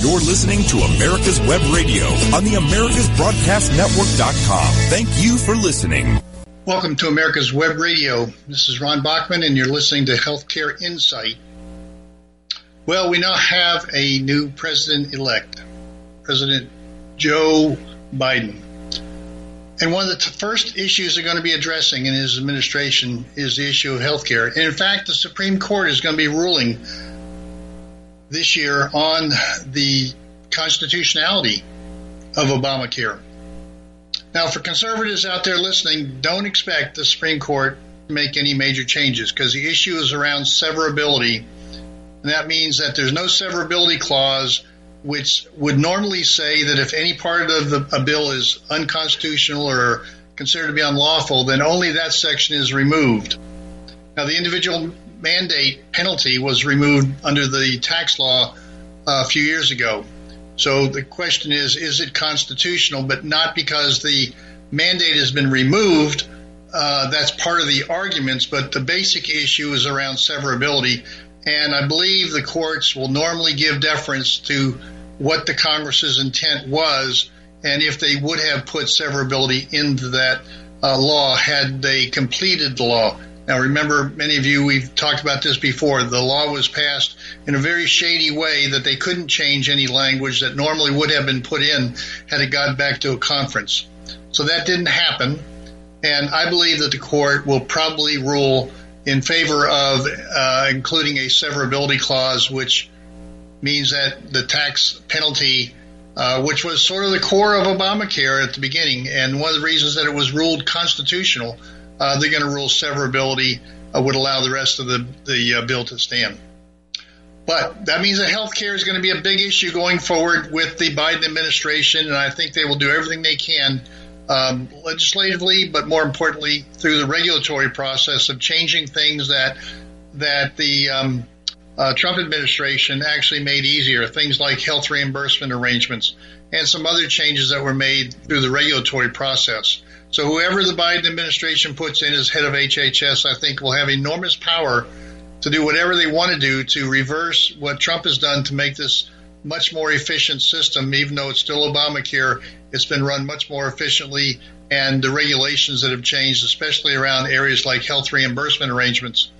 You're listening to America's Web Radio on the AmericasBroadcastNetwork.com. Thank you for listening. Welcome to America's Web Radio. This is Ron Bachman, and you're listening to Healthcare Insight. Well, we now have a new president elect, President Joe Biden. And one of the t- first issues they're going to be addressing in his administration is the issue of health care. And in fact, the Supreme Court is going to be ruling this year on the constitutionality of Obamacare. Now, for conservatives out there listening, don't expect the Supreme Court to make any major changes because the issue is around severability. And that means that there's no severability clause which would normally say that if any part of the, a bill is unconstitutional or considered to be unlawful, then only that section is removed. Now, the individual mandate penalty was removed under the tax law uh, a few years ago. So the question is, is it constitutional? But not because the mandate has been removed. Uh, that's part of the arguments, but the basic issue is around severability. And I believe the courts will normally give deference to what the Congress's intent was and if they would have put severability into that uh, law had they completed the law. Now, remember, many of you, we've talked about this before. The law was passed in a very shady way that they couldn't change any language that normally would have been put in had it gone back to a conference. So that didn't happen. And I believe that the court will probably rule in favor of uh, including a severability clause, which means that the tax penalty, uh, which was sort of the core of Obamacare at the beginning, and one of the reasons that it was ruled constitutional, uh, they're going to rule severability uh, would allow the rest of the, the uh, bill to stand. But that means that health care is going to be a big issue going forward with the Biden administration, and I think they will do everything they can um, legislatively, but more importantly, through the regulatory process of changing things that that the um, uh, Trump administration actually made easier. Things like health reimbursement arrangements and some other changes that were made through the regulatory process. So whoever the Biden administration puts in as head of HHS, I think will have enormous power to do whatever they want to do to reverse what Trump has done to make this much more efficient system, even though it's still Obamacare, it's been run much more efficiently and the regulations that have changed, especially around areas like health reimbursement arrangements,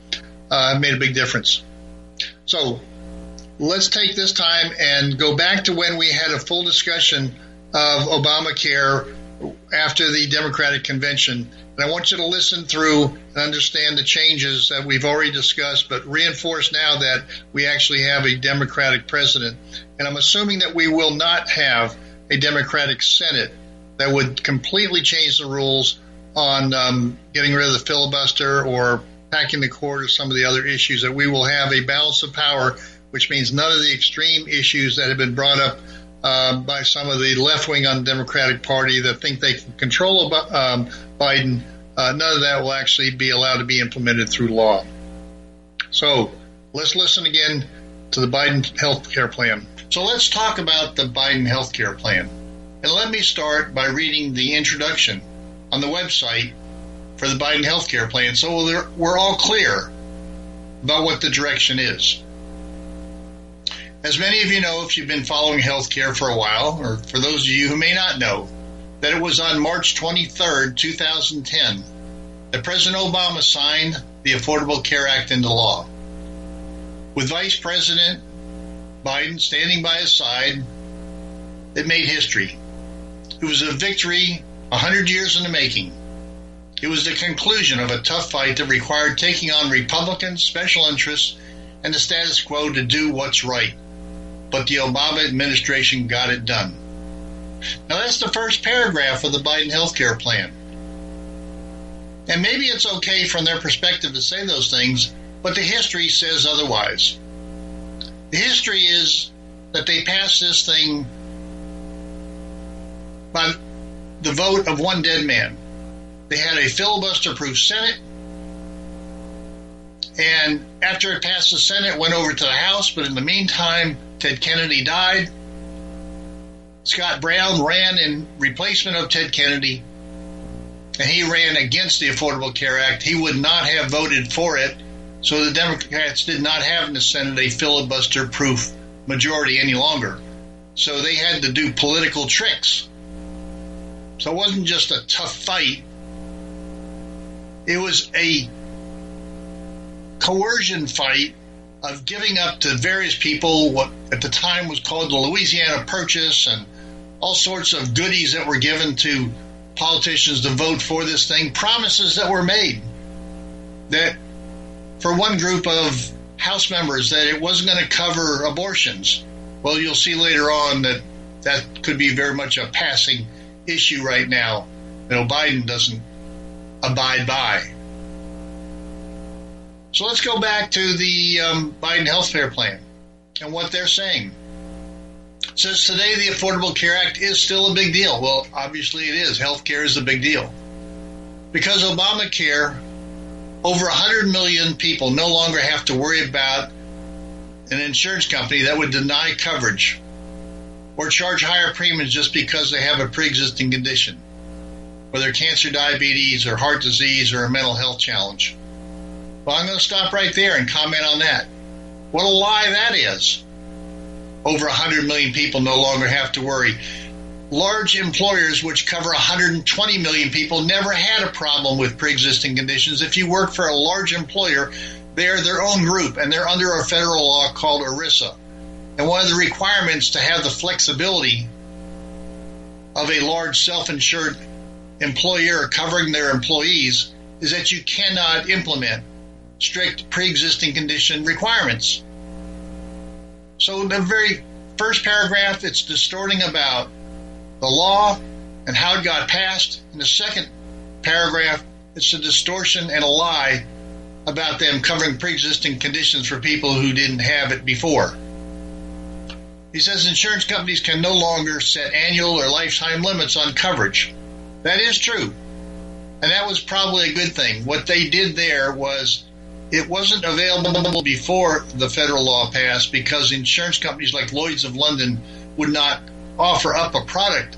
uh, made a big difference. So let's take this time and go back to when we had a full discussion of Obamacare after the Democratic convention. And I want you to listen through and understand the changes that we've already discussed, but reinforce now that we actually have a Democratic president. And I'm assuming that we will not have a Democratic Senate that would completely change the rules on um, getting rid of the filibuster or packing the court or some of the other issues, that we will have a balance of power, which means none of the extreme issues that have been brought up um, by some of the left wing on the Democratic Party that think they can control um, Biden, uh, none of that will actually be allowed to be implemented through law. So let's listen again to the Biden health care plan. So let's talk about the Biden health care plan. And let me start by reading the introduction on the website for the Biden health care plan so we're all clear about what the direction is. As many of you know, if you've been following healthcare for a while, or for those of you who may not know, that it was on March 23rd, 2010, that President Obama signed the Affordable Care Act into law. With Vice President Biden standing by his side, it made history. It was a victory 100 years in the making. It was the conclusion of a tough fight that required taking on Republicans, special interests, and the status quo to do what's right but the Obama administration got it done. Now, that's the first paragraph of the Biden healthcare plan. And maybe it's okay from their perspective to say those things, but the history says otherwise. The history is that they passed this thing by the vote of one dead man. They had a filibuster proof Senate. And after it passed the Senate, it went over to the House. But in the meantime, Ted Kennedy died. Scott Brown ran in replacement of Ted Kennedy, and he ran against the Affordable Care Act. He would not have voted for it, so the Democrats did not have in the Senate a filibuster proof majority any longer. So they had to do political tricks. So it wasn't just a tough fight. It was a coercion fight of giving up to various people what at the time was called the Louisiana Purchase and all sorts of goodies that were given to politicians to vote for this thing, promises that were made that for one group of House members that it wasn't going to cover abortions. Well, you'll see later on that that could be very much a passing issue right now that Biden doesn't abide by. So let's go back to the um, Biden health care plan and what they're saying. Says today the Affordable Care Act is still a big deal. Well, obviously it is. Health care is a big deal. Because Obamacare, over 100 million people no longer have to worry about an insurance company that would deny coverage or charge higher premiums just because they have a pre existing condition, whether cancer, diabetes, or heart disease, or a mental health challenge. Well, I'm going to stop right there and comment on that. What a lie that is. Over 100 million people no longer have to worry. Large employers, which cover 120 million people, never had a problem with pre existing conditions. If you work for a large employer, they're their own group and they're under a federal law called ERISA. And one of the requirements to have the flexibility of a large self insured employer covering their employees is that you cannot implement strict pre existing condition requirements. So, the very first paragraph, it's distorting about the law and how it got passed. In the second paragraph, it's a distortion and a lie about them covering pre existing conditions for people who didn't have it before. He says insurance companies can no longer set annual or lifetime limits on coverage. That is true. And that was probably a good thing. What they did there was it wasn't available before the federal law passed because insurance companies like Lloyd's of London would not offer up a product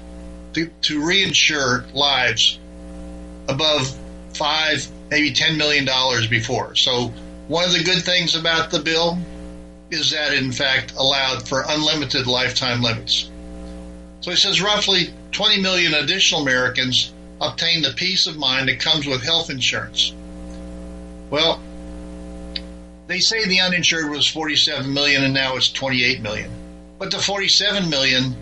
to, to reinsure lives above five, maybe ten million dollars before. So one of the good things about the bill is that in fact allowed for unlimited lifetime limits. So he says roughly 20 million additional Americans obtain the peace of mind that comes with health insurance. Well, they say the uninsured was 47 million and now it's 28 million. But the 47 million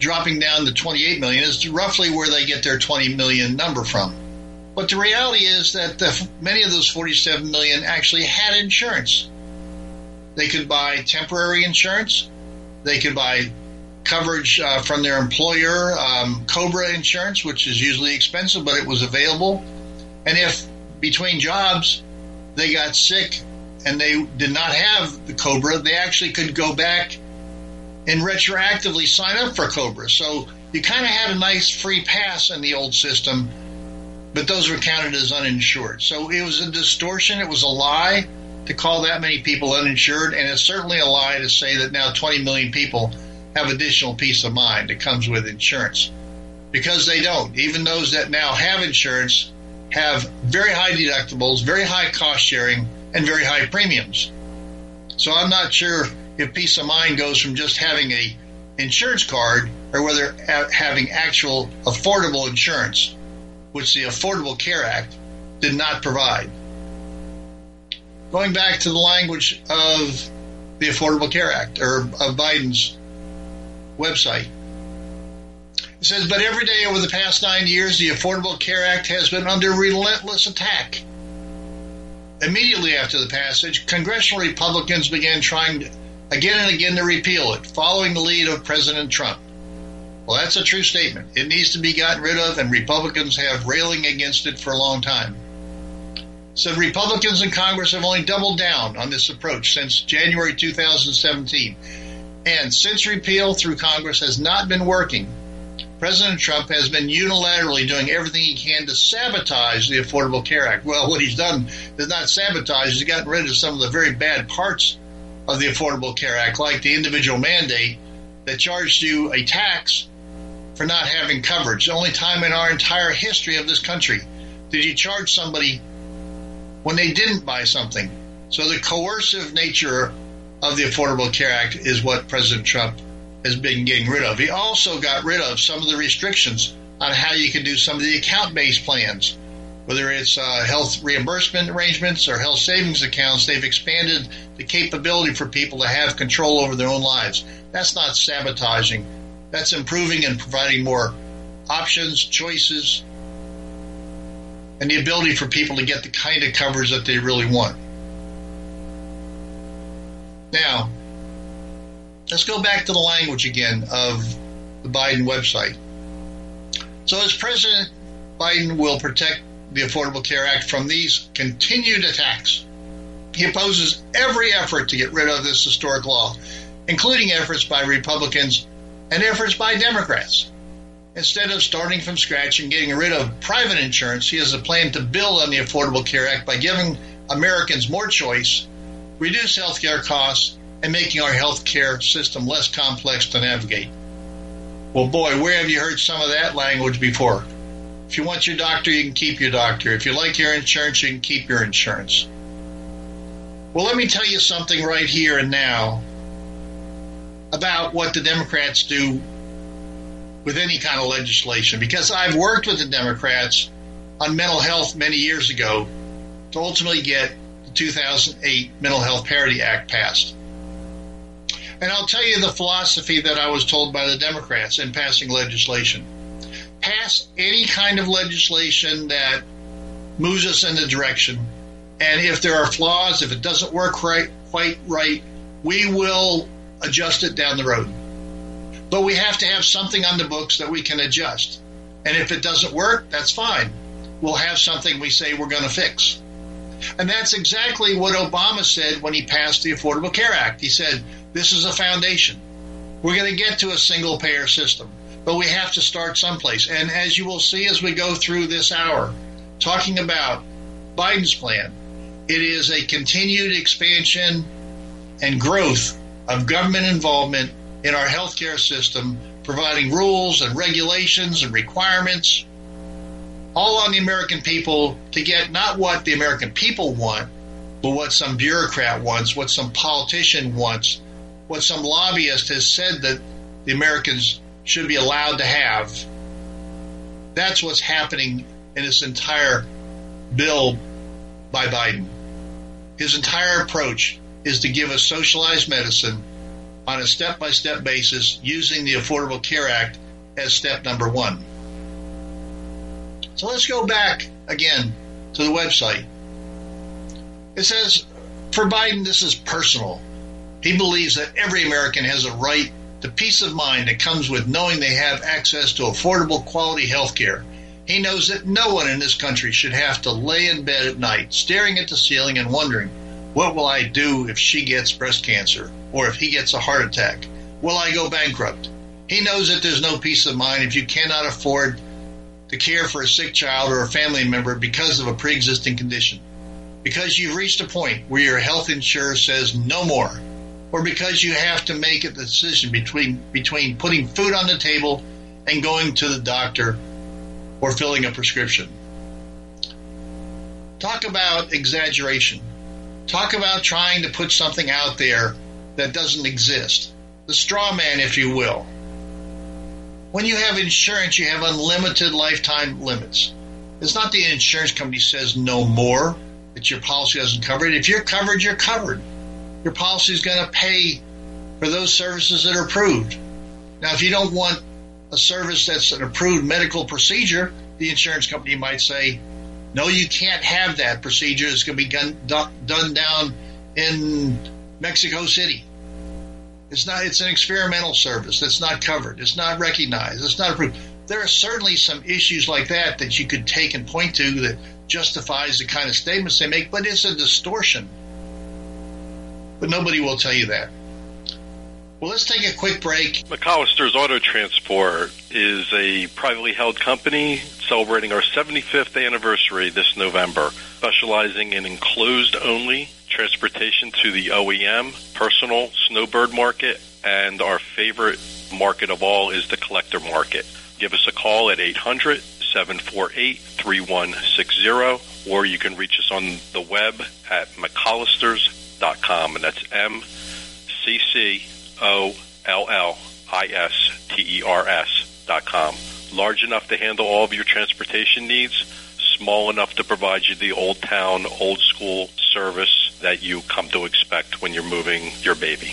dropping down to 28 million is roughly where they get their 20 million number from. But the reality is that the, many of those 47 million actually had insurance. They could buy temporary insurance. They could buy coverage uh, from their employer, um, Cobra insurance, which is usually expensive, but it was available. And if between jobs they got sick and they did not have the Cobra, they actually could go back and retroactively sign up for Cobra. So you kind of had a nice free pass in the old system, but those were counted as uninsured. So it was a distortion, it was a lie to call that many people uninsured, and it's certainly a lie to say that now 20 million people have additional peace of mind that comes with insurance. Because they don't. Even those that now have insurance have very high deductibles, very high cost sharing, and very high premiums. So I'm not sure if peace of mind goes from just having a insurance card or whether having actual affordable insurance, which the Affordable Care Act did not provide. Going back to the language of the Affordable Care Act or of Biden's website. It says, but every day over the past nine years, the Affordable Care Act has been under relentless attack. Immediately after the passage, congressional Republicans began trying to, again and again to repeal it, following the lead of President Trump. Well, that's a true statement. It needs to be gotten rid of, and Republicans have railing against it for a long time. So Republicans in Congress have only doubled down on this approach since January 2017. And since repeal through Congress has not been working, President Trump has been unilaterally doing everything he can to sabotage the Affordable Care Act. Well, what he's done is not sabotage, he's gotten rid of some of the very bad parts of the Affordable Care Act, like the individual mandate that charged you a tax for not having coverage. The only time in our entire history of this country did you charge somebody when they didn't buy something. So the coercive nature of the Affordable Care Act is what President Trump has been getting rid of. He also got rid of some of the restrictions on how you can do some of the account based plans, whether it's uh, health reimbursement arrangements or health savings accounts. They've expanded the capability for people to have control over their own lives. That's not sabotaging, that's improving and providing more options, choices, and the ability for people to get the kind of coverage that they really want. Now, let's go back to the language again of the Biden website. So, as President Biden will protect the Affordable Care Act from these continued attacks, he opposes every effort to get rid of this historic law, including efforts by Republicans and efforts by Democrats. Instead of starting from scratch and getting rid of private insurance, he has a plan to build on the Affordable Care Act by giving Americans more choice, reduce health care costs, and making our health care system less complex to navigate. Well, boy, where have you heard some of that language before? If you want your doctor, you can keep your doctor. If you like your insurance, you can keep your insurance. Well, let me tell you something right here and now about what the Democrats do with any kind of legislation because I've worked with the Democrats on mental health many years ago to ultimately get the 2008 Mental Health Parity Act passed. And I'll tell you the philosophy that I was told by the Democrats in passing legislation. Pass any kind of legislation that moves us in the direction. And if there are flaws, if it doesn't work right, quite right, we will adjust it down the road. But we have to have something on the books that we can adjust. And if it doesn't work, that's fine. We'll have something we say we're going to fix. And that's exactly what Obama said when he passed the Affordable Care Act. He said, This is a foundation. We're going to get to a single payer system, but we have to start someplace. And as you will see as we go through this hour, talking about Biden's plan, it is a continued expansion and growth of government involvement in our healthcare system, providing rules and regulations and requirements, all on the American people to get not what the American people want, but what some bureaucrat wants, what some politician wants, what some lobbyist has said that the Americans should be allowed to have. That's what's happening in this entire bill by Biden. His entire approach is to give us socialized medicine on a step by step basis using the Affordable Care Act as step number one. So let's go back again to the website. It says, for Biden, this is personal. He believes that every American has a right to peace of mind that comes with knowing they have access to affordable quality health care. He knows that no one in this country should have to lay in bed at night staring at the ceiling and wondering, what will I do if she gets breast cancer? or if he gets a heart attack? Will I go bankrupt? He knows that there's no peace of mind if you cannot afford to care for a sick child or a family member because of a pre existing condition. Because you've reached a point where your health insurer says no more, or because you have to make a decision between, between putting food on the table and going to the doctor or filling a prescription. Talk about exaggeration. Talk about trying to put something out there that doesn't exist. The straw man, if you will. When you have insurance, you have unlimited lifetime limits. It's not the insurance company says no more, that your policy doesn't cover it. If you're covered, you're covered. Your policy is going to pay for those services that are approved. Now, if you don't want a service that's an approved medical procedure, the insurance company might say, no, you can't have that procedure. It's going to be done, done down in Mexico City. It's not. It's an experimental service that's not covered. It's not recognized. It's not approved. There are certainly some issues like that that you could take and point to that justifies the kind of statements they make, but it's a distortion. But nobody will tell you that. Well, let's take a quick break. McCollister's Auto Transport is a privately held company celebrating our 75th anniversary this November, specializing in enclosed only transportation to the OEM, personal, snowbird market, and our favorite market of all is the collector market. Give us a call at 800 748 3160, or you can reach us on the web at mccollisters.com, and that's M C C O L L I S T E R S dot com. Large enough to handle all of your transportation needs, small enough to provide you the old town, old school service that you come to expect when you're moving your baby.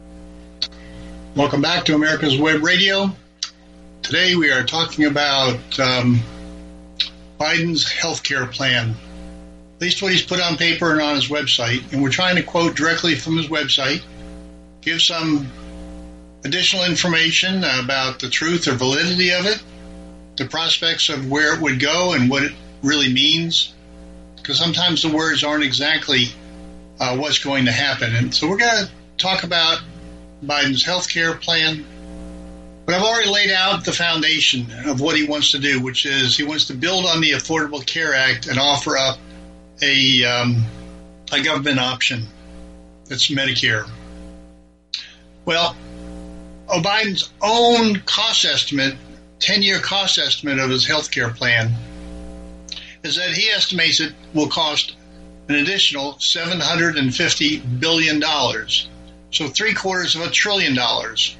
Welcome back to America's Web Radio. Today we are talking about um, Biden's health care plan, at least what he's put on paper and on his website. And we're trying to quote directly from his website, give some additional information about the truth or validity of it, the prospects of where it would go and what it really means, because sometimes the words aren't exactly uh, what's going to happen. And so we're going to talk about Biden's health care plan. But I've already laid out the foundation of what he wants to do, which is he wants to build on the Affordable Care Act and offer up a, um, a government option that's Medicare. Well, Biden's own cost estimate, 10 year cost estimate of his health care plan, is that he estimates it will cost an additional $750 billion. So three quarters of a trillion dollars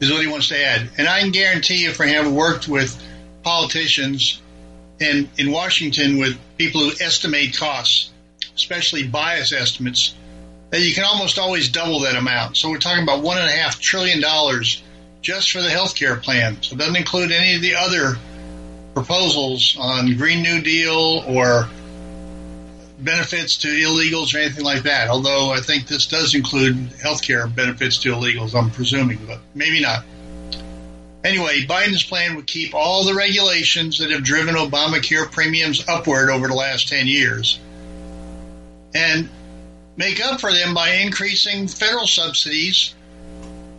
is what he wants to add. And I can guarantee you, for having worked with politicians in, in Washington with people who estimate costs, especially bias estimates, that you can almost always double that amount. So we're talking about one and a half trillion dollars just for the health care plan. So it doesn't include any of the other proposals on Green New Deal or benefits to illegals or anything like that. Although I think this does include health care benefits to illegals, I'm presuming, but maybe not. Anyway, Biden's plan would keep all the regulations that have driven Obamacare premiums upward over the last 10 years and make up for them by increasing federal subsidies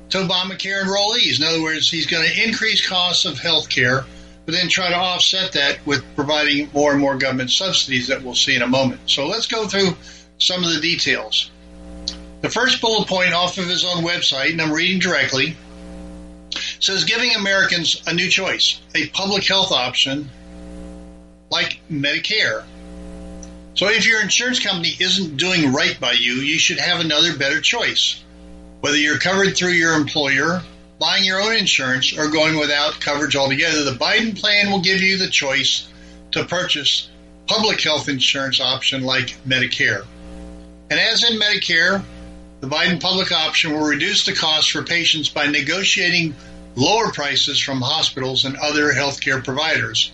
to Obamacare enrollees. In other words, he's going to increase costs of health care but then try to offset that with providing more and more government subsidies that we'll see in a moment. So let's go through some of the details. The first bullet point off of his own website, and I'm reading directly, says giving Americans a new choice, a public health option like Medicare. So if your insurance company isn't doing right by you, you should have another better choice. Whether you're covered through your employer buying your own insurance or going without coverage altogether. The Biden plan will give you the choice to purchase public health insurance option like Medicare. And as in Medicare, the Biden public option will reduce the cost for patients by negotiating lower prices from hospitals and other healthcare providers.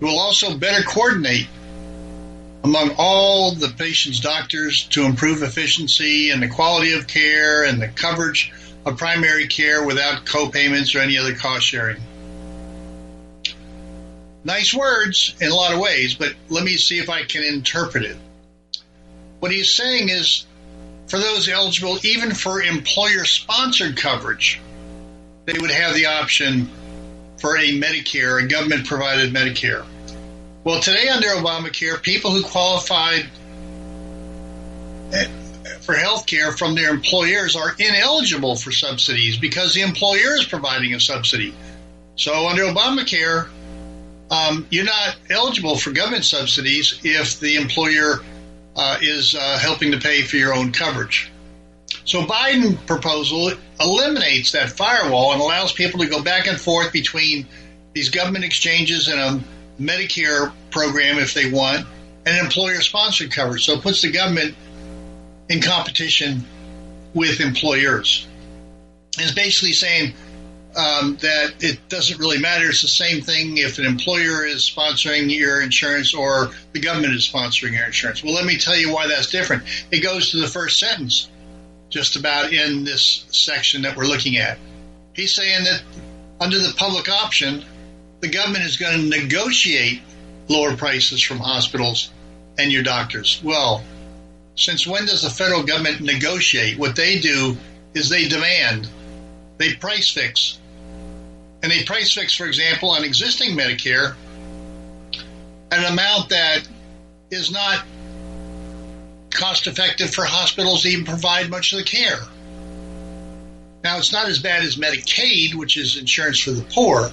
It will also better coordinate among all the patient's doctors to improve efficiency and the quality of care and the coverage of primary care without co-payments or any other cost sharing. Nice words in a lot of ways, but let me see if I can interpret it. What he's saying is for those eligible, even for employer sponsored coverage, they would have the option for a Medicare, a government provided Medicare. Well, today under Obamacare, people who qualified for health care from their employers are ineligible for subsidies because the employer is providing a subsidy. So under Obamacare, um, you're not eligible for government subsidies if the employer uh, is uh, helping to pay for your own coverage. So Biden proposal eliminates that firewall and allows people to go back and forth between these government exchanges and a Medicare program if they want, and employer sponsored coverage. So it puts the government in competition with employers. It's basically saying um, that it doesn't really matter. It's the same thing if an employer is sponsoring your insurance or the government is sponsoring your insurance. Well, let me tell you why that's different. It goes to the first sentence, just about in this section that we're looking at. He's saying that under the public option, the government is going to negotiate lower prices from hospitals and your doctors. Well, since when does the federal government negotiate? What they do is they demand, they price fix And they price fix, for example, on existing Medicare an amount that is not cost effective for hospitals to even provide much of the care. Now, it's not as bad as Medicaid, which is insurance for the poor,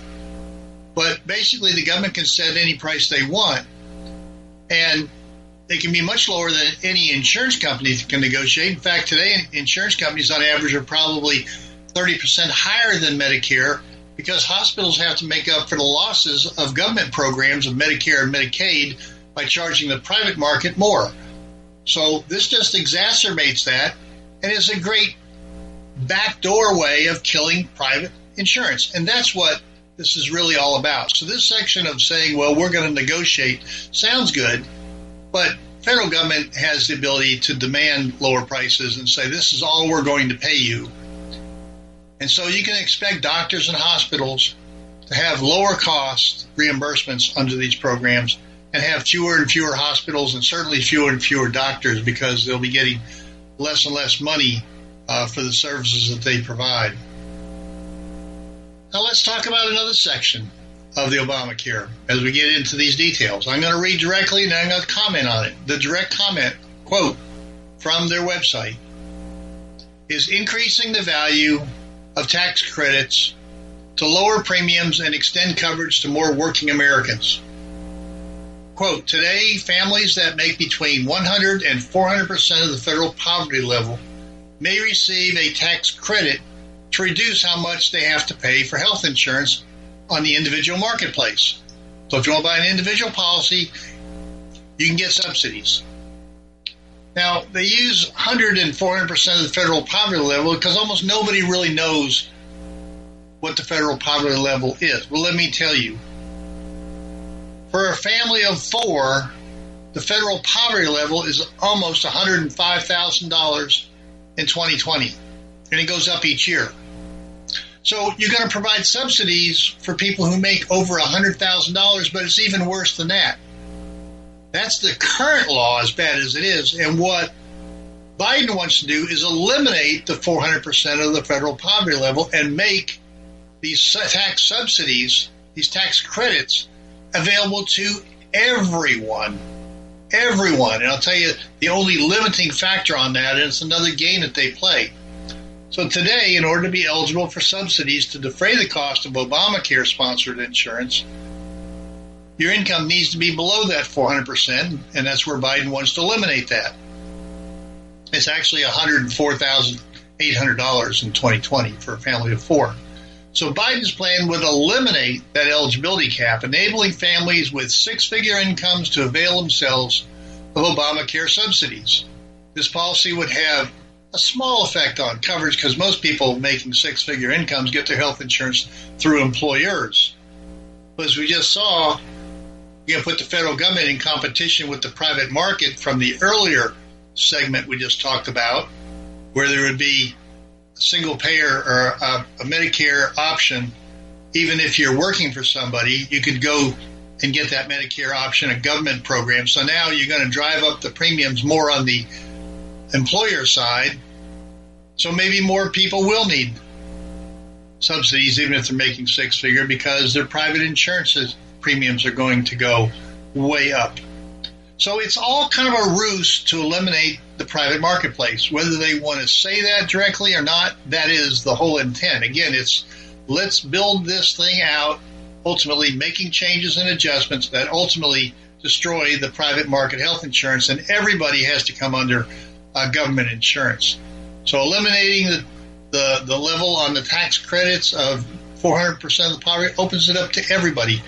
but basically the government can set any price they want. And they can be much lower than any insurance company can negotiate. In fact, today insurance companies on average are probably 30% higher than Medicare because hospitals have to make up for the losses of government programs of Medicare and Medicaid by charging the private market more. So this just exacerbates that and is a great backdoor way of killing private insurance. And that's what this is really all about. So this section of saying, well, we're going to negotiate sounds good, but federal government has the ability to demand lower prices and say, this is all we're going to pay you. And so you can expect doctors and hospitals to have lower cost reimbursements under these programs and have fewer and fewer hospitals and certainly fewer and fewer doctors because they'll be getting less and less money uh, for the services that they provide. Now let's talk about another section of the Obamacare as we get into these details. I'm going to read directly and I'm going to comment on it. The direct comment, quote, from their website is increasing the value of tax credits to lower premiums and extend coverage to more working Americans. Quote, today, families that make between 100 and 400% of the federal poverty level may receive a tax credit to reduce how much they have to pay for health insurance on the individual marketplace. So if you want to buy an individual policy, you can get subsidies. Now, they use 100 and 400% of the federal poverty level because almost nobody really knows what the federal poverty level is. Well, let me tell you. For a family of four, the federal poverty level is almost $105,000 in 2020, and it goes up each year. So you're going to provide subsidies for people who make over $100,000, but it's even worse than that. That's the current law, as bad as it is. And what Biden wants to do is eliminate the 400% of the federal poverty level and make these tax subsidies, these tax credits, available to everyone. Everyone. And I'll tell you the only limiting factor on that, and it's another game that they play. So today, in order to be eligible for subsidies to defray the cost of Obamacare sponsored insurance, your income needs to be below that 400%, and that's where Biden wants to eliminate that. It's actually $104,800 in 2020 for a family of four. So Biden's plan would eliminate that eligibility cap, enabling families with six figure incomes to avail themselves of Obamacare subsidies. This policy would have a small effect on coverage because most people making six figure incomes get their health insurance through employers. But as we just saw, you can put the federal government in competition with the private market from the earlier segment we just talked about, where there would be a single payer or a, a Medicare option. Even if you're working for somebody, you could go and get that Medicare option, a government program. So now you're going to drive up the premiums more on the employer side. So maybe more people will need subsidies, even if they're making six figure, because their private insurances premiums are going to go way up. So it's all kind of a ruse to eliminate the private marketplace. Whether they want to say that directly or not, that is the whole intent. Again, it's let's build this thing out, ultimately making changes and adjustments that ultimately destroy the private market health insurance, and everybody has to come under uh, government insurance. So eliminating the, the, the level on the tax credits of 400% of the poverty opens it up to everybody.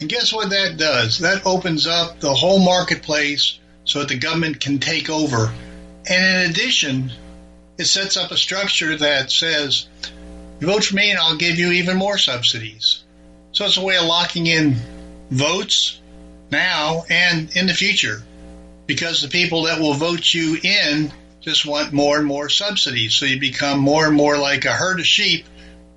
And guess what that does? That opens up the whole marketplace so that the government can take over. And in addition, it sets up a structure that says, you vote for me and I'll give you even more subsidies. So it's a way of locking in votes now and in the future because the people that will vote you in just want more and more subsidies. So you become more and more like a herd of sheep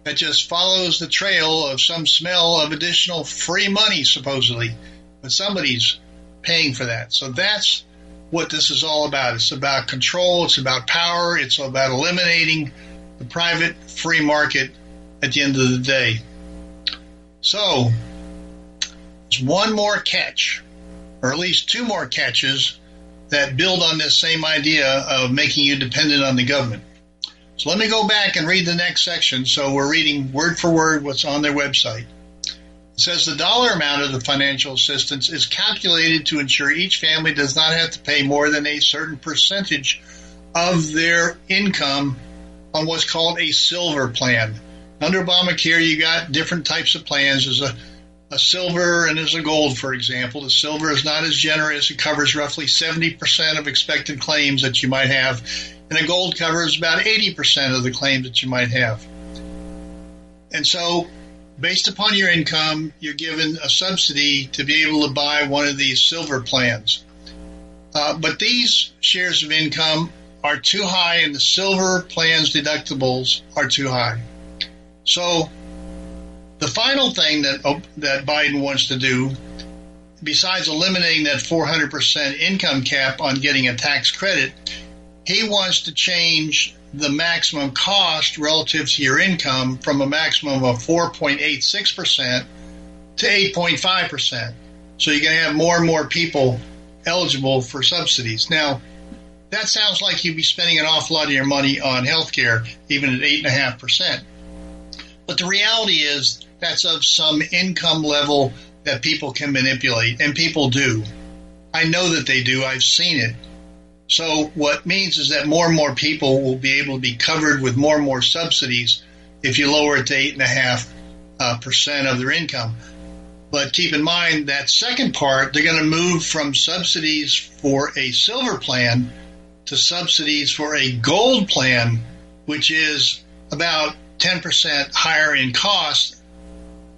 that just follows the trail of some smell of additional free money, supposedly. But somebody's paying for that. So that's what this is all about. It's about control, it's about power, it's about eliminating the private free market at the end of the day. So, there's one more catch, or at least two more catches that build on this same idea of making you dependent on the government. So let me go back and read the next section. So we're reading word for word what's on their website. It says the dollar amount of the financial assistance is calculated to ensure each family does not have to pay more than a certain percentage of their income on what's called a silver plan. Under Obamacare, you got different types of plans. There's a, a silver and there's a gold, for example. The silver is not as generous. It covers roughly 70% of expected claims that you might have and a gold covers about 80% of the claims that you might have. And so, based upon your income, you're given a subsidy to be able to buy one of these silver plans. Uh, but these shares of income are too high, and the silver plans deductibles are too high. So, the final thing that oh, that Biden wants to do, besides eliminating that 400% income cap on getting a tax credit, he wants to change the maximum cost relative to your income from a maximum of 4.86% to 8.5%. So you're going to have more and more people eligible for subsidies. Now, that sounds like you'd be spending an awful lot of your money on healthcare, even at 8.5%. But the reality is that's of some income level that people can manipulate, and people do. I know that they do. I've seen it. So what means is that more and more people will be able to be covered with more and more subsidies if you lower it to eight and a half uh, percent of their income. But keep in mind that second part, they're going to move from subsidies for a silver plan to subsidies for a gold plan, which is about 10% higher in cost.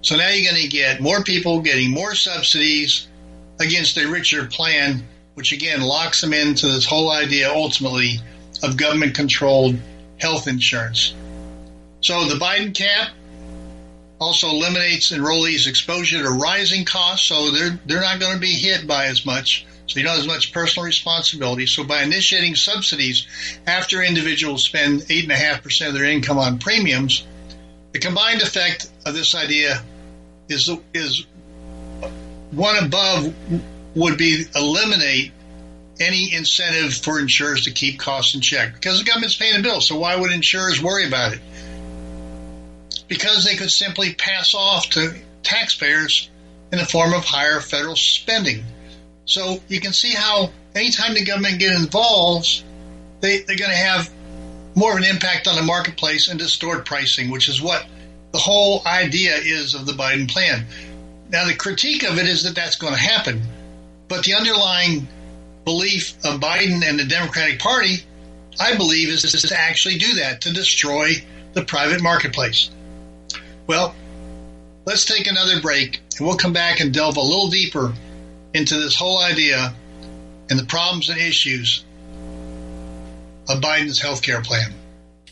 So now you're going to get more people getting more subsidies against a richer plan which again locks them into this whole idea ultimately of government controlled health insurance. So the Biden cap also eliminates enrollees' exposure to rising costs, so they're they're not going to be hit by as much. So you don't have as much personal responsibility. So by initiating subsidies after individuals spend eight and a half percent of their income on premiums, the combined effect of this idea is is one above would be eliminate any incentive for insurers to keep costs in check because the government's paying the bill. So why would insurers worry about it? Because they could simply pass off to taxpayers in the form of higher federal spending. So you can see how anytime the government get involved, they, they're going to have more of an impact on the marketplace and distort pricing, which is what the whole idea is of the Biden plan. Now, the critique of it is that that's going to happen but the underlying belief of Biden and the Democratic Party, I believe, is to actually do that, to destroy the private marketplace. Well, let's take another break and we'll come back and delve a little deeper into this whole idea and the problems and issues of Biden's health care plan.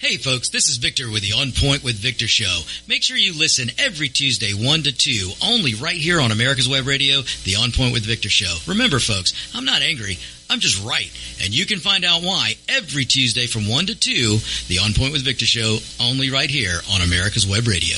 Hey folks, this is Victor with the On Point with Victor show. Make sure you listen every Tuesday 1 to 2, only right here on America's Web Radio, the On Point with Victor show. Remember folks, I'm not angry. I'm just right. And you can find out why every Tuesday from 1 to 2, the On Point with Victor show, only right here on America's Web Radio.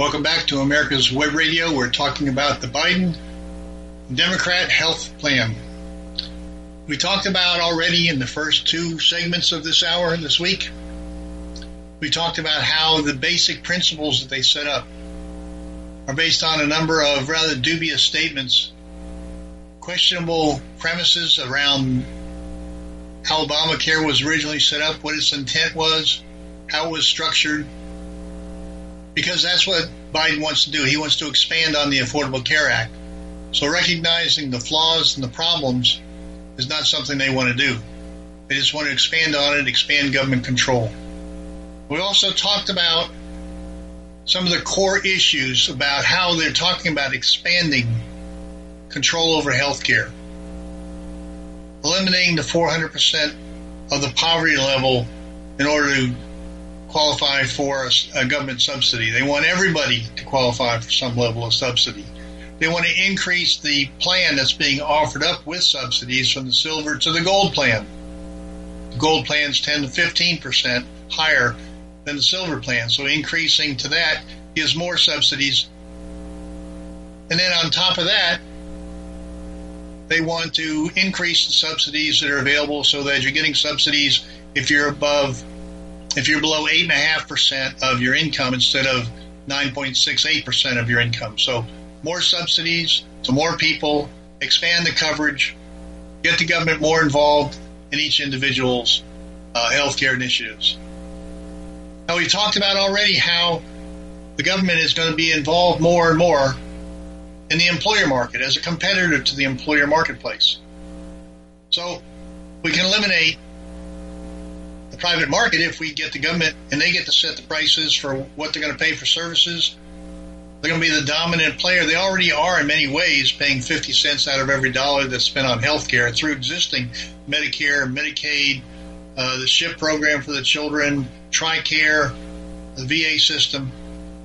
Welcome back to America's Web Radio. We're talking about the Biden Democrat Health Plan. We talked about already in the first two segments of this hour this week. We talked about how the basic principles that they set up are based on a number of rather dubious statements, questionable premises around how Obamacare was originally set up, what its intent was, how it was structured, because that's what Biden wants to do. He wants to expand on the Affordable Care Act. So recognizing the flaws and the problems is not something they want to do. They just want to expand on it, expand government control. We also talked about some of the core issues about how they're talking about expanding control over health care, eliminating the 400% of the poverty level in order to qualify for a, a, government subsidy. They want everybody to qualify for some level of subsidy. They want to increase the plan that's being offered up with subsidies from the silver to the gold plan. The gold plan's 10 to 15% higher than the silver plan, so increasing to that gives more subsidies. And then on top of that, they want to increase the subsidies that are available so that you're getting subsidies if you're above, if you're below 8.5% of your income instead of 9.68% of your income. So more subsidies to more people, expand the coverage, get the government more involved in each individual's uh, healthcare initiatives. Now, we talked about already how the government is going to be involved more and more in the employer market as a competitor to the employer marketplace. So we can eliminate private market if we get the government and they get to set the prices for what they're going to pay for services. They're going to be the dominant player. They already are in many ways paying 50 cents out of every dollar that's spent on health care through existing Medicare, Medicaid, uh, the CHIP program for the children, TRICARE, the VA system.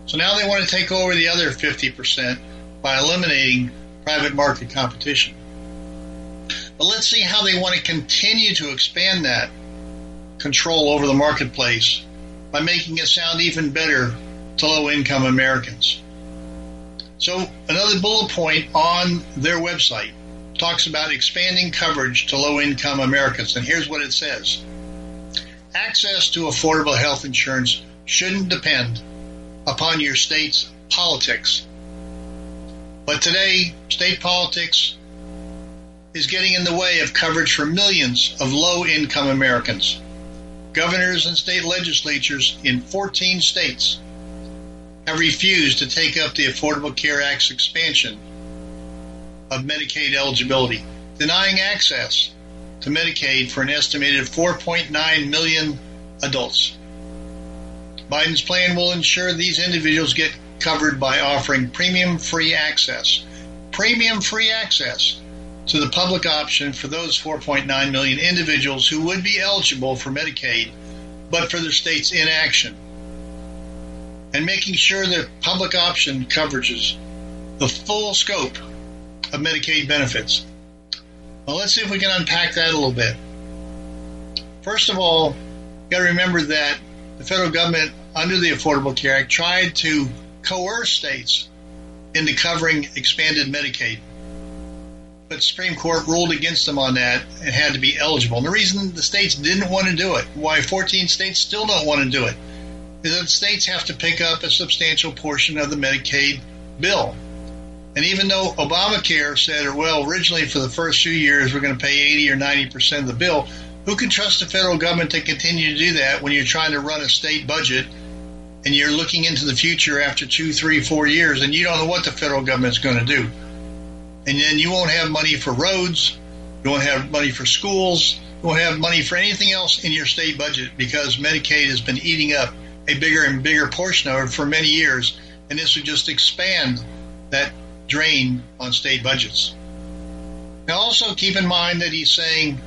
So now they want to take over the other 50% by eliminating private market competition. But let's see how they want to continue to expand that control over the marketplace by making it sound even better to low income Americans. So, another bullet point on their website talks about expanding coverage to low income Americans. And here's what it says Access to affordable health insurance shouldn't depend upon your state's politics but today, state politics is getting in the way of coverage for millions of low income Americans. Governors and state legislatures in 14 states have refused to take up the Affordable Care Act's expansion of Medicaid eligibility, denying access to Medicaid for an estimated 4.9 million adults. Biden's plan will ensure these individuals get covered by offering premium free access. Premium free access to the public option for those 4.9 million individuals who would be eligible for Medicaid, but for their state's inaction. And making sure that public option coverages the full scope of Medicaid benefits. Well, let's see if we can unpack that a little bit. First of all, you got to remember that the federal government, under the Affordable Care Act, tried to coerce states into covering expanded Medicaid. But Supreme Court ruled against them on that and had to be eligible. And the reason the states didn't want to do it, why 14 states still don't want to do it, is that states have to pick up a substantial portion of the Medicaid bill. And even though Obamacare said, well, originally for the first few years we're going to pay 80 or 90 percent of the bill, who can trust the federal government to continue to do that when you're trying to run a state budget and you're looking into the future after two, three, four years, and you don't know what the federal government's going to do. And then you won't have money for roads, you won't have money for schools, you won't have money for anything else in your state budget because Medicaid has been eating up a bigger and bigger portion of it for many years, and this would just expand that drain on state budgets. Now, also keep in mind that he's saying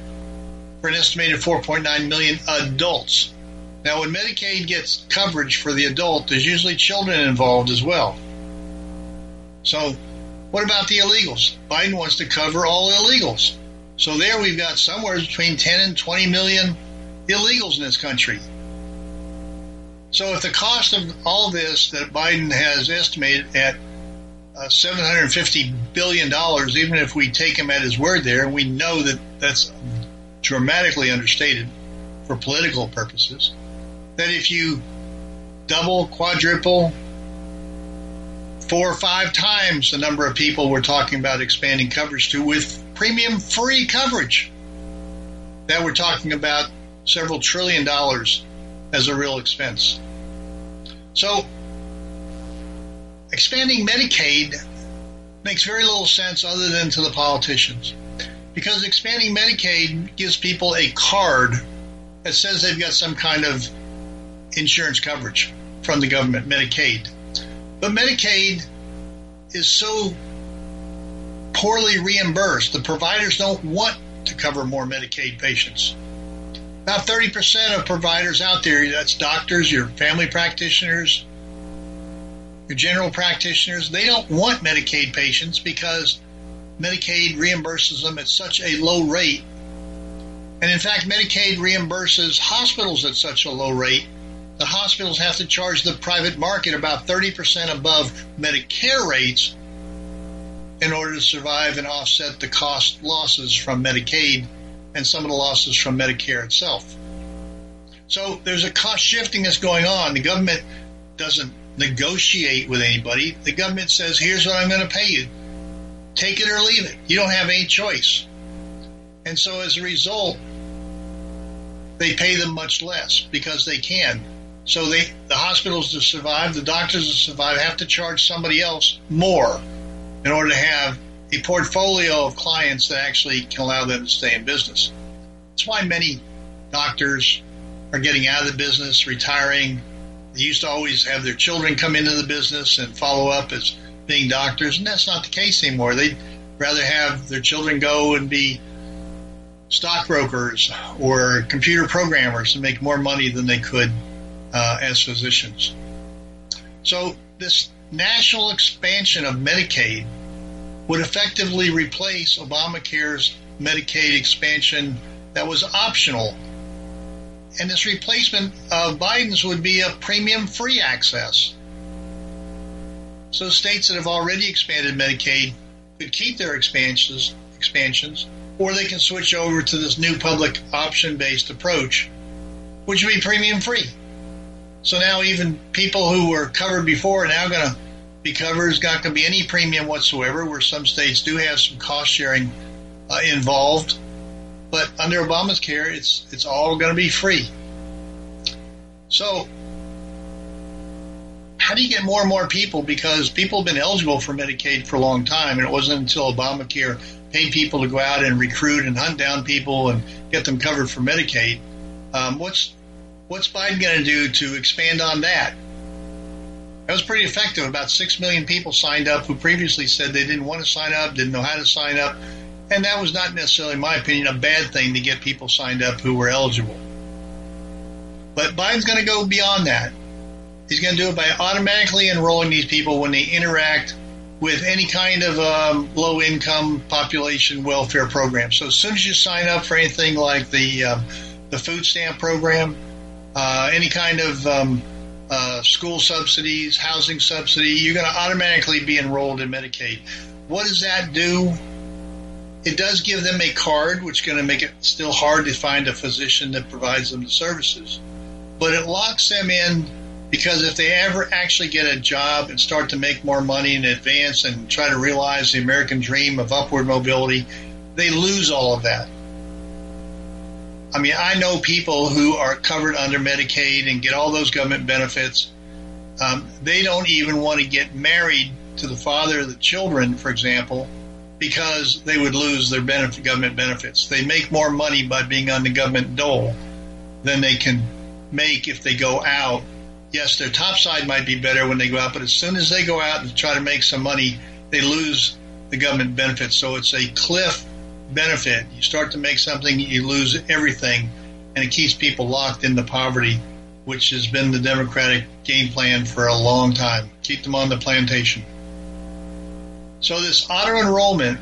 for an estimated 4.9 million adults now, when Medicaid gets coverage for the adult, there's usually children involved as well. So, what about the illegals? Biden wants to cover all illegals. So, there we've got somewhere between 10 and 20 million illegals in this country. So, if the cost of all this that Biden has estimated at uh, $750 billion, even if we take him at his word there, and we know that that's dramatically understated for political purposes that if you double, quadruple, four or five times the number of people we're talking about expanding coverage to with premium free coverage, that we're talking about several trillion dollars as a real expense. So, expanding Medicaid makes very little sense other than to the politicians. Because expanding Medicaid gives people a card that says they've got some kind of insurance coverage from the government, Medicaid. But Medicaid is so poorly reimbursed. The providers don't want to cover more Medicaid patients. About 30% of providers out there, that's doctors, your family practitioners, your general practitioners, they don't want Medicaid patients because Medicaid reimburses them at such a low rate. And in fact, Medicaid reimburses hospitals at such a low rate. The hospitals have to charge the private market about 30% above Medicare rates in order to survive and offset the cost losses from Medicaid and some of the losses from Medicare itself. So there's a cost shifting that's going on. The government doesn't negotiate with anybody. The government says, here's what I'm going to pay you. Take it or leave it. You don't have any choice. And so as a result, they pay them much less because they can. So they, the hospitals to survive, the doctors to survive have to charge somebody else more in order to have a portfolio of clients that actually can allow them to stay in business. That's why many doctors are getting out of the business, retiring, they used to always have their children come into the business and follow up as being doctors, and that's not the case anymore. They'd rather have their children go and be stockbrokers or computer programmers and make more money than they could uh, as physicians. So this national expansion of Medicaid would effectively replace Obamacare's Medicaid expansion that was optional and this replacement of Biden's would be a premium free access. So states that have already expanded Medicaid could keep their expansions, expansions, or they can switch over to this new public option based approach, which would be premium free. So now even people who were covered before are now going to be covered. There's not going to be any premium whatsoever, where some states do have some cost sharing uh, involved but under Obama's care, it's it's all going to be free. So, how do you get more and more people? Because people have been eligible for Medicaid for a long time, and it wasn't until Obamacare paid people to go out and recruit and hunt down people and get them covered for Medicaid. Um, what's what's Biden going to do to expand on that? That was pretty effective. About six million people signed up who previously said they didn't want to sign up, didn't know how to sign up and that was not necessarily, in my opinion, a bad thing to get people signed up who were eligible. But Biden's going to go beyond that. He's going to do it by automatically enrolling these people when they interact with any kind of um, low income population welfare program. So as soon as you sign up for anything like the um, the food stamp program, uh, any kind of um, uh, school subsidies, housing subsidy, you're going to automatically be enrolled in Medicaid. What does that do? It does give them a card, which is going to make it still hard to find a physician that provides them the services. But it locks them in because if they ever actually get a job and start to make more money in advance and try to realize the American dream of upward mobility, they lose all of that. I mean, I know people who are covered under Medicaid and get all those government benefits. Um, they don't even want to get married to the father of the children, for example, because they would lose their benefit, government benefits. They make more money by being on the government dole than they can make if they go out. Yes, their top side might be better when they go out, but as soon as they go out and try to make some money, they lose the government benefits. So it's a cliff benefit. You start to make something, you lose everything, and it keeps people locked into poverty, which has been the Democratic game plan for a long time. Keep them on the plantation. So this auto enrollment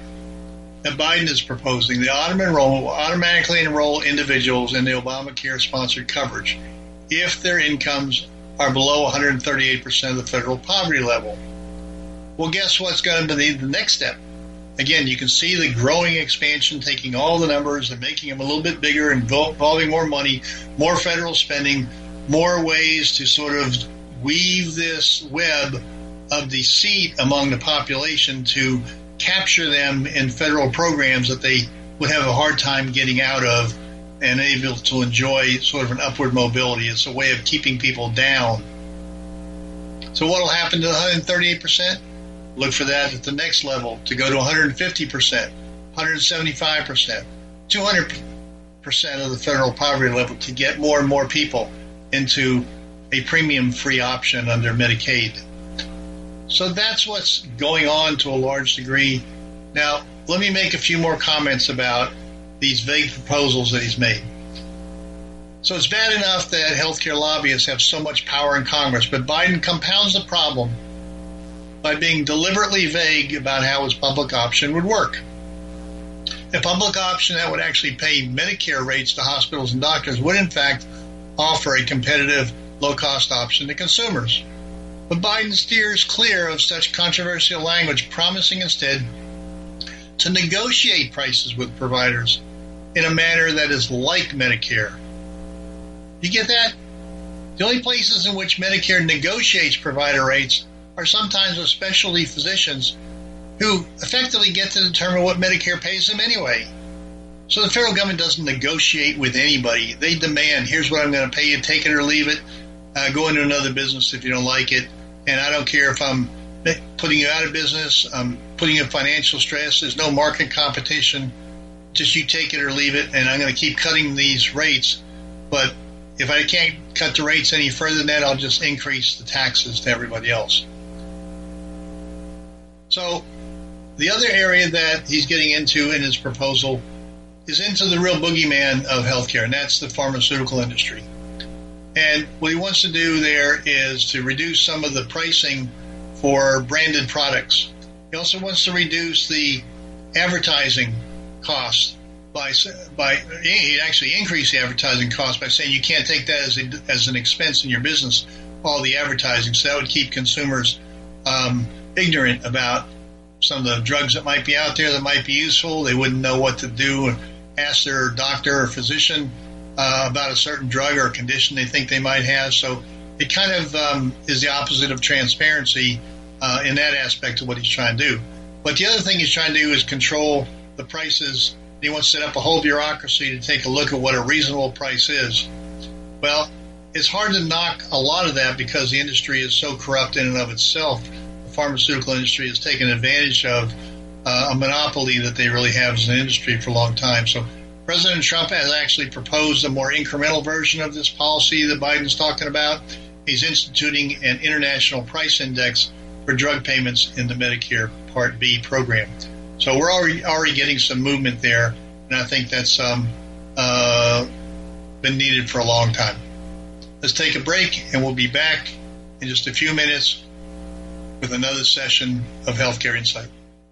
that Biden is proposing, the auto enrollment will automatically enroll individuals in the Obamacare sponsored coverage if their incomes are below 138% of the federal poverty level. Well, guess what's going to be the next step? Again, you can see the growing expansion, taking all the numbers and making them a little bit bigger, and involving more money, more federal spending, more ways to sort of weave this web of deceit among the population to capture them in federal programs that they would have a hard time getting out of and able to enjoy sort of an upward mobility. It's a way of keeping people down. So what will happen to the 138%? Look for that at the next level to go to 150%, 175%, 200% of the federal poverty level to get more and more people into a premium free option under Medicaid. So that's what's going on to a large degree Now, let me make a few more comments about these vague proposals that he's made. So it's bad enough that healthcare lobbyists have so much power in Congress, but Biden compounds the problem by being deliberately vague about how his public option would work. A public option that would actually pay Medicare rates to hospitals and doctors would, in fact, offer a competitive, low cost option to consumers. But Biden steers clear of such controversial language, promising instead to negotiate prices with providers in a manner that is like Medicare. You get that? The only places in which Medicare negotiates provider rates are sometimes with specialty physicians who effectively get to determine what Medicare pays them anyway. So the federal government doesn't negotiate with anybody. They demand, here's what I'm going to pay you, take it or leave it, uh, go into another business if you don't like it. And I don't care if I'm putting you out of business, I'm putting you in financial stress, there's no market competition. Just you take it or leave it, and I'm going to keep cutting these rates. But if I can't cut the rates any further than that, I'll just increase the taxes to everybody else. So the other area that he's getting into in his proposal is into the real boogeyman of healthcare, and that's the pharmaceutical industry. And what he wants to do there is to reduce some of the pricing for branded products. He also wants to reduce the advertising costs by by actually increase the advertising cost by saying you can't take that as a, as an expense in your business all the advertising so that would keep consumers um, ignorant about some of the drugs that might be out there that might be useful they wouldn't know what to do and ask their doctor or physician uh, about a certain drug or condition they think they might have so it kind of um, is the opposite of transparency uh, in that aspect of what he's trying to do but the other thing he's trying to do is control the prices he wants to set up a whole bureaucracy to take a look at what a reasonable price is. Well, it's hard to knock a lot of that because the industry is so corrupt in and of itself. Pharmaceutical industry has taken advantage of uh, a monopoly that they really have as an industry for a long time. So President Trump has actually proposed a more incremental version of this policy that Biden's talking about. He's instituting an international price index for drug payments in the Medicare Part B program. So we're already already getting some movement there, and I think that's um, uh, been needed for a long time. Let's take a break, and we'll be back in just a few minutes with another session of Healthcare Insight.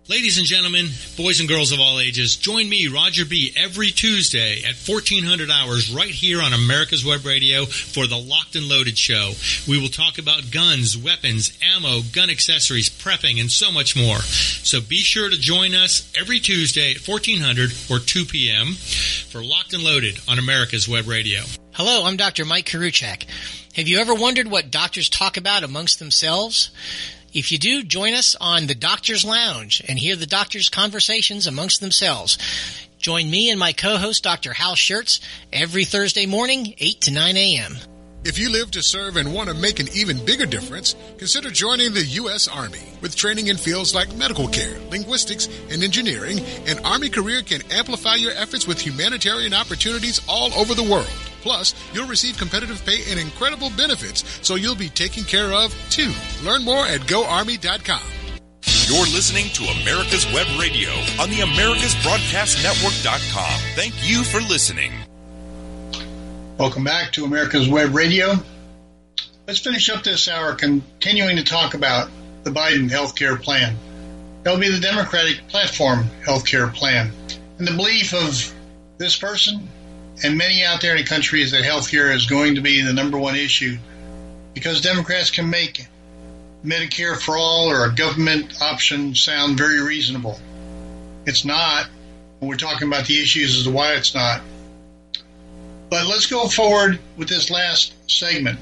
Ladies and gentlemen, boys and girls of all ages, join me, Roger B., every Tuesday at 1400 hours right here on America's Web Radio for the Locked and Loaded Show. We will talk about guns, weapons, ammo, gun accessories, prepping, and so much more. So be sure to join us every Tuesday at 1400 or 2 p.m. for Locked and Loaded on America's Web Radio. Hello, I'm Dr. Mike Karuchak. Have you ever wondered what doctors talk about amongst themselves? If you do, join us on the Doctor's Lounge and hear the doctors' conversations amongst themselves. Join me and my co-host, Dr. Hal Schertz, every Thursday morning, 8 to 9 a.m. If you live to serve and want to make an even bigger difference, consider joining the U.S. Army. With training in fields like medical care, linguistics, and engineering, an Army career can amplify your efforts with humanitarian opportunities all over the world. Plus, you'll receive competitive pay and incredible benefits, so you'll be taken care of too. Learn more at goarmy.com. You're listening to America's Web Radio on the AmericasBroadcastNetwork.com. Thank you for listening. Welcome back to America's Web Radio. Let's finish up this hour continuing to talk about the Biden healthcare plan. That'll be the Democratic platform healthcare plan. And the belief of this person and many out there in the country is that healthcare is going to be the number one issue because Democrats can make Medicare for all or a government option sound very reasonable. It's not. When we're talking about the issues as to why it's not. But let's go forward with this last segment.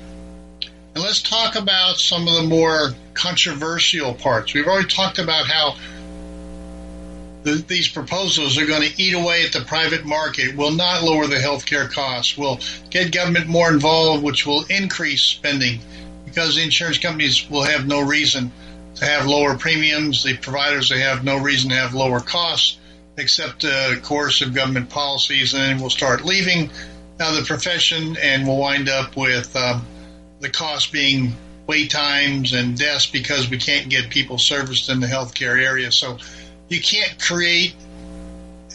And let's talk about some of the more controversial parts. We've already talked about how the, these proposals are going to eat away at the private market, will not lower the healthcare costs, will get government more involved, which will increase spending because the insurance companies will have no reason to have lower premiums. The providers they have no reason to have lower costs except the uh, coercive government policies, and then we'll start leaving uh, the profession, and we'll wind up with um, the cost being wait times and deaths because we can't get people serviced in the healthcare area. So you can't create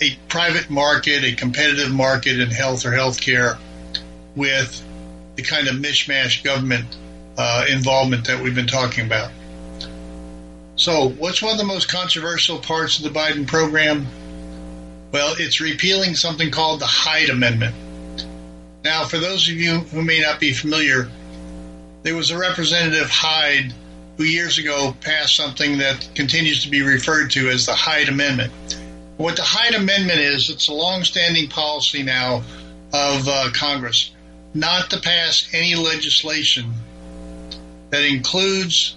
a private market, a competitive market in health or healthcare with the kind of mishmash government uh, involvement that we've been talking about. So, what's one of the most controversial parts of the Biden program? Well, it's repealing something called the Hyde Amendment. Now, for those of you who may not be familiar, there was a Representative Hyde who years ago passed something that continues to be referred to as the Hyde Amendment. What the Hyde Amendment is, it's a long-standing policy now of uh, Congress not to pass any legislation that includes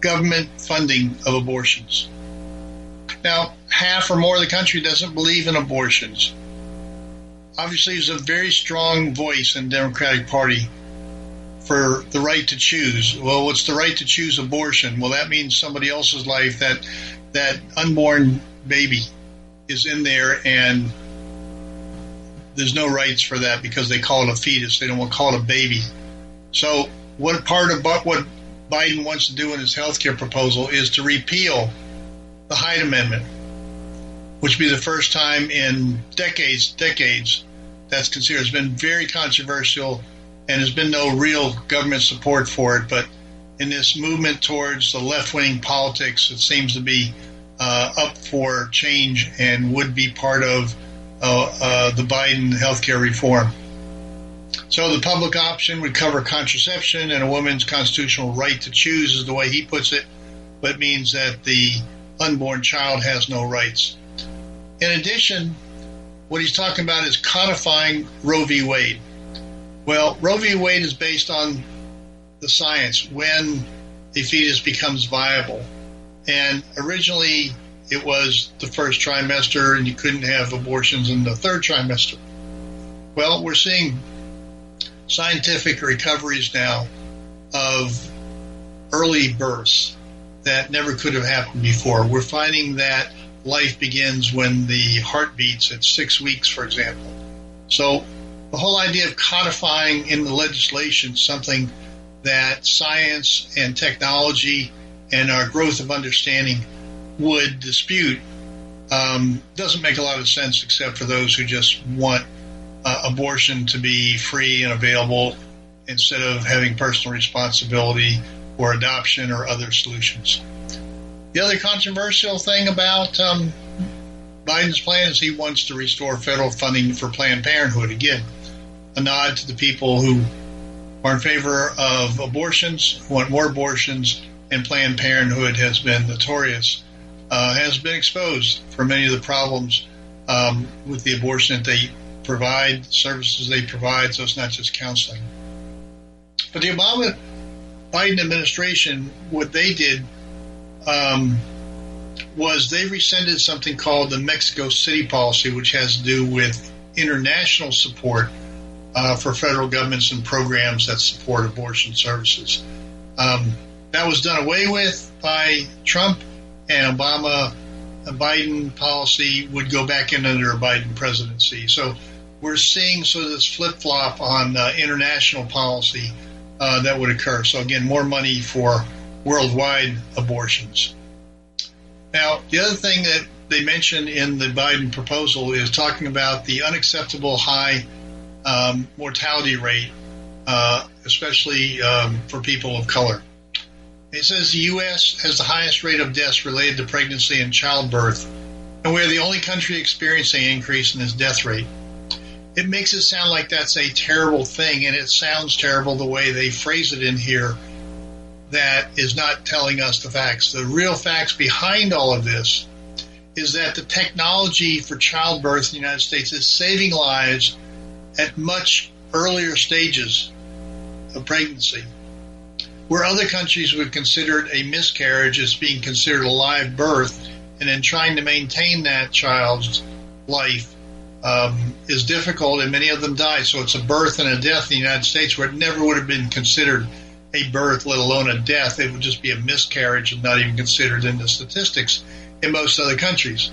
government funding of abortions. Now, half or more of the country doesn't believe in abortions. Obviously, there's a very strong voice in the Democratic Party for the right to choose. Well, what's the right to choose abortion? Well, that means somebody else's life that that unborn baby is in there and there's no rights for that because they call it a fetus. They don't want to call it a baby. So, what part of what Biden wants to do in his health care proposal is to repeal the Hyde Amendment, which would be the first time in decades, decades, that's considered. It's been very controversial and there's been no real government support for it. But in this movement towards the left wing politics, it seems to be uh, up for change and would be part of uh, uh, the Biden healthcare reform. So the public option would cover contraception and a woman's constitutional right to choose, is the way he puts it, but means that the unborn child has no rights. In addition, what he's talking about is codifying Roe v. Wade. Well, Roe v. Wade is based on the science when the fetus becomes viable. And originally, it was the first trimester, and you couldn't have abortions in the third trimester. Well, we're seeing scientific recoveries now of early births that never could have happened before. We're finding that life begins when the heart beats at six weeks, for example. So the whole idea of codifying in the legislation something that science and technology and our growth of understanding would dispute um, doesn't make a lot of sense except for those who just want uh, abortion to be free and available instead of having personal responsibility or adoption or other solutions. The other controversial thing about um, Biden's plan is he wants to restore federal funding for Planned Parenthood. Again, a nod to the people who are in favor of abortions, want more abortions, and Planned Parenthood has been notorious, uh, has been exposed for many of the problems um, with the abortion that they provide, services they provide, so it's not just counseling. But the Obama Biden administration, what they did um, was they rescinded something called the Mexico City policy, which has to do with international support uh, for federal governments and programs that support abortion services. Um, that was done away with by Trump, and Obama a Biden policy would go back in under a Biden presidency. So we're seeing sort of this flip flop on uh, international policy uh, that would occur. So again, more money for worldwide abortions. Now, the other thing that they mentioned in the Biden proposal is talking about the unacceptable high um, mortality rate, uh, especially um, for people of color. It says the U.S. has the highest rate of deaths related to pregnancy and childbirth, and we're the only country experiencing an increase in this death rate. It makes it sound like that's a terrible thing, and it sounds terrible the way they phrase it in here. That is not telling us the facts. The real facts behind all of this is that the technology for childbirth in the United States is saving lives at much earlier stages of pregnancy. Where other countries would consider a miscarriage as being considered a live birth, and then trying to maintain that child's life um, is difficult, and many of them die. So it's a birth and a death in the United States where it never would have been considered a birth, let alone a death. It would just be a miscarriage and not even considered in the statistics in most other countries.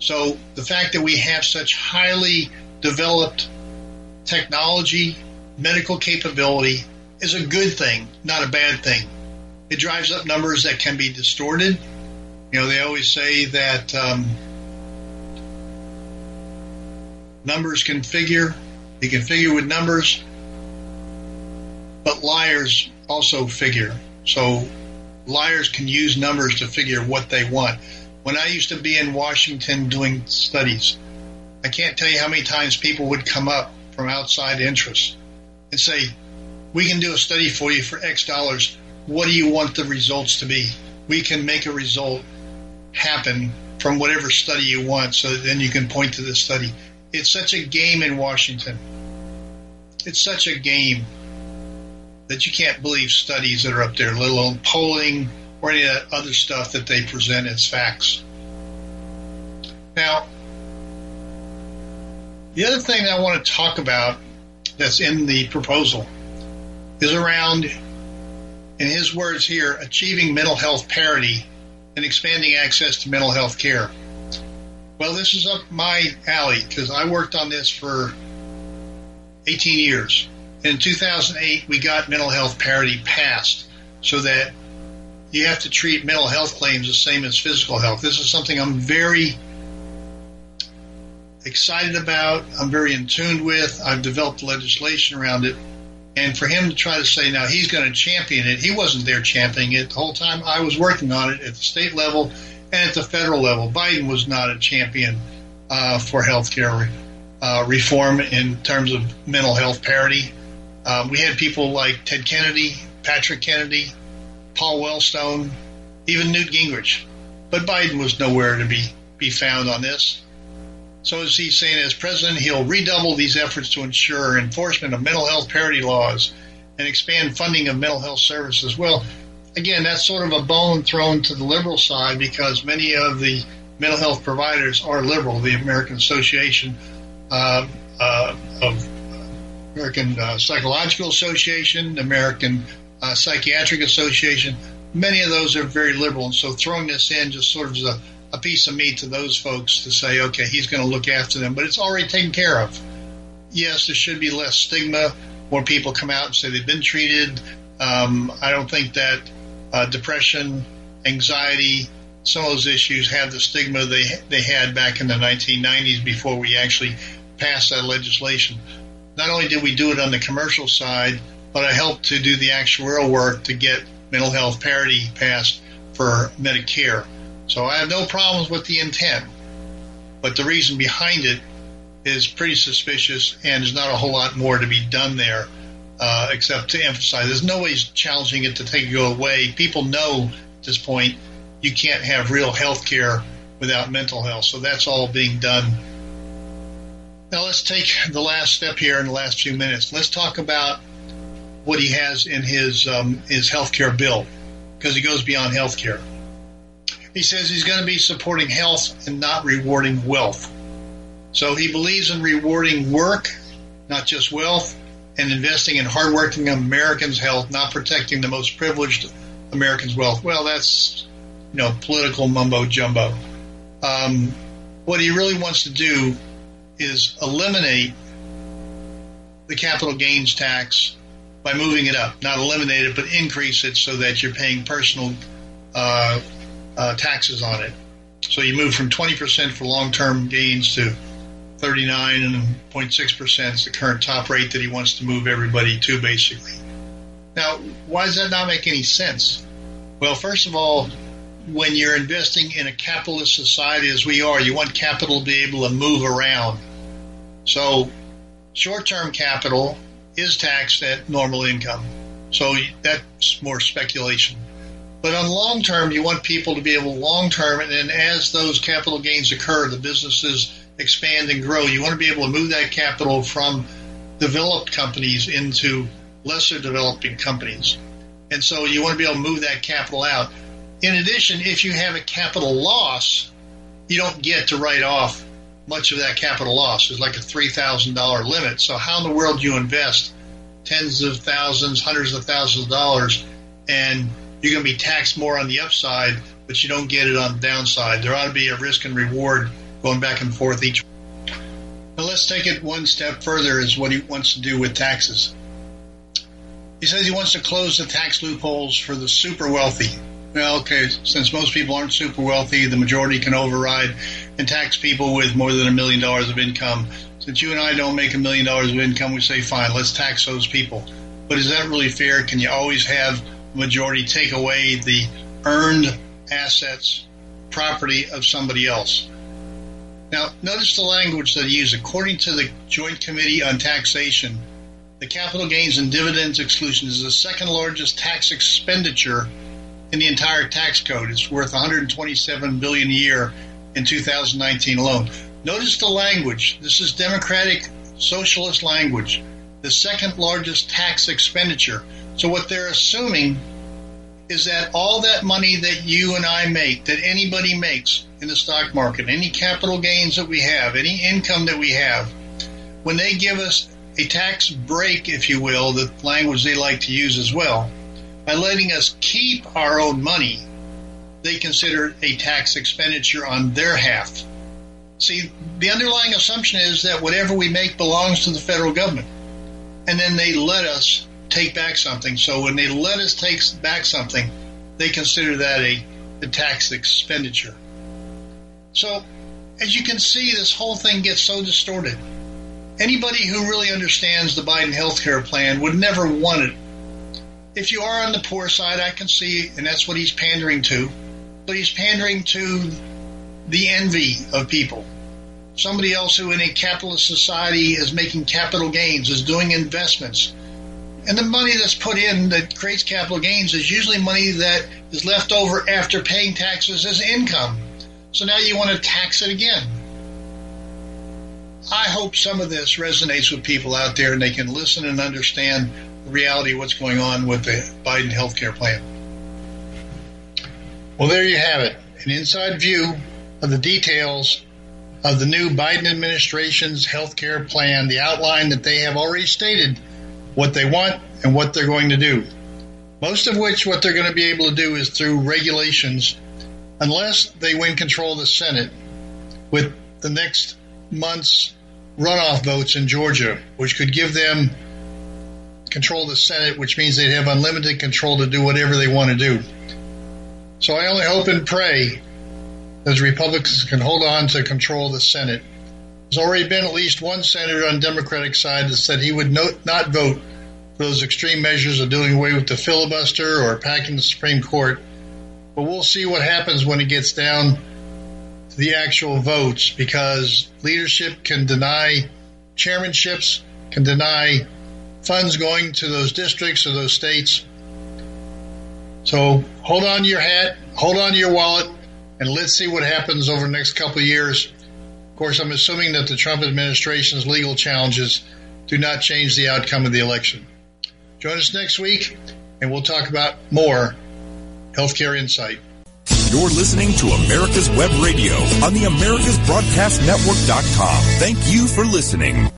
So the fact that we have such highly developed technology, medical capability is a good thing, not a bad thing. It drives up numbers that can be distorted, You know, they always say that um, numbers can figure, you can figure with numbers, but liars also figure. So liars can use numbers to figure what they want. When I used to be in Washington doing studies, I can't tell you how many times people would come up from outside interests and say, We can do a study for you for X dollars. What do you want the results to be? We can make a result happen from whatever study you want so then you can point to the study. It's such a game in Washington. It's such a game that you can't believe studies that are up there, let alone polling or any of that other stuff that they present as facts. Now, the other thing I want to talk about that's in the proposal is around, in his words here, achieving mental health parity and expanding access to mental health care. Well, this is up my alley because I worked on this for 18 years. In 2008, we got mental health parity passed so that you have to treat mental health claims the same as physical health. This is something I'm very excited about. I'm very in tune with. I've developed legislation around it. And for him to try to say now he's going to champion it, he wasn't there championing it the whole time. I was working on it at the state level and at the federal level. Biden was not a champion uh, for health care uh, reform in terms of mental health parity. Um, we had people like Ted Kennedy, Patrick Kennedy, Paul Wellstone, even Newt Gingrich. But Biden was nowhere to be, be found on this. So is he saying, as president, he'll redouble these efforts to ensure enforcement of mental health parity laws and expand funding of mental health services. Well, again, that's sort of a bone thrown to the liberal side because many of the mental health providers are liberal. The American Association uh, uh, of American uh, Psychological Association, American uh, Psychiatric Association, many of those are very liberal. And so throwing this in just sort of as a a piece of meat to those folks to say, okay, he's going to look after them, but it's already taken care of. Yes, there should be less stigma. More people come out and say they've been treated. Um, I don't think that uh, depression, anxiety, some of those issues have the stigma they they had back in the 1990s before we actually passed that legislation. Not only did we do it on the commercial side, but I helped to do the actuarial work to get mental health parity passed for Medicare. So I have no problems with the intent, but the reason behind it is pretty suspicious, and there's not a whole lot more to be done there, uh, except to emphasize there's no way challenging it to take it away. People know at this point you can't have real health care without mental health, so that's all being done. Now let's take the last step here in the last few minutes. Let's talk about what he has in his um, his healthcare bill because he goes beyond healthcare. He says he's going to be supporting health and not rewarding wealth. So he believes in rewarding work, not just wealth, and investing in hardworking Americans' health, not protecting the most privileged Americans' wealth. Well, that's you know political mumbo jumbo. Um, what he really wants to do is eliminate the capital gains tax by moving it up, not eliminate it, but increase it so that you're paying personal uh, uh, taxes on it. So you move from 20% for long-term gains to 39.6% is the current top rate that he wants to move everybody to, basically. Now, why does that not make any sense? Well, first of all, when you're investing in a capitalist society as we are, you want capital to be able to move around. So, short term capital is taxed at normal income. So, that's more speculation. But on long term, you want people to be able long term, and then as those capital gains occur, the businesses expand and grow. You want to be able to move that capital from developed companies into lesser developing companies. And so you want to be able to move that capital out. In addition, if you have a capital loss, you don't get to write off much of that capital loss. It's like a $3,000 limit. So how in the world do you invest tens of thousands, hundreds of thousands of dollars and you're going to be taxed more on the upside, but you don't get it on the downside. There ought to be a risk and reward going back and forth each. Now let's take it one step further is what he wants to do with taxes. He says he wants to close the tax loopholes for the super wealthy. well, okay, since most people aren't super wealthy, the majority can override and tax people with more than a million dollars of income. Since you and I don't make a million dollars of income, we say, fine, let's tax those people. But is that really fair? Can you always have majority take away the earned assets, property of somebody else? Now, notice the language that he used. According to the Joint Committee on Taxation, the capital gains and dividends exclusion is the second largest tax expenditure in the entire tax code. It's worth 127 billion a year in 2019 alone. Notice the language. This is democratic socialist language. The second largest tax expenditure. So what they're assuming is that all that money that you and I make, that anybody makes in the stock market, any capital gains that we have, any income that we have, when they give us a tax break, if you will, the language they like to use as well, by letting us keep our own money, they consider it a tax expenditure on their half. See, the underlying assumption is that whatever we make belongs to the federal government. And then they let us take back something. So when they let us take back something, they consider that a, a tax expenditure. So as you can see, this whole thing gets so distorted. Anybody who really understands the Biden healthcare plan would never want it if you are on the poor side, I can see, and that's what he's pandering to, but he's pandering to the envy of people. Somebody else who in a capitalist society is making capital gains, is doing investments. And the money that's put in that creates capital gains is usually money that is left over after paying taxes as income. So now you want to tax it again. I hope some of this resonates with people out there and they can listen and understand the reality of what's going on with the Biden healthcare plan. Well, there you have it an inside view of the details of the new Biden administration's healthcare plan, the outline that they have already stated what they want and what they're going to do. Most of which, what they're going to be able to do is through regulations, unless they win control of the Senate with the next month's runoff votes in Georgia, which could give them control of the Senate, which means they'd have unlimited control to do whatever they want to do. So I only hope and pray that the Republicans can hold on to control of the Senate. There's already been at least one senator on the Democratic side that said he would not vote for those extreme measures of doing away with the filibuster or packing the Supreme Court. But we'll see what happens when it gets down to the actual votes because leadership can deny chairmanships, can deny funds going to those districts or those states. So hold on to your hat, hold on to your wallet, and let's see what happens over the next couple of years. Of course, I'm assuming that the Trump administration's legal challenges do not change the outcome of the election. Join us next week, and we'll talk about more healthcare insight. You're listening to America's Web Radio on the AmericasBroadcastNetwork.com. Thank you for listening.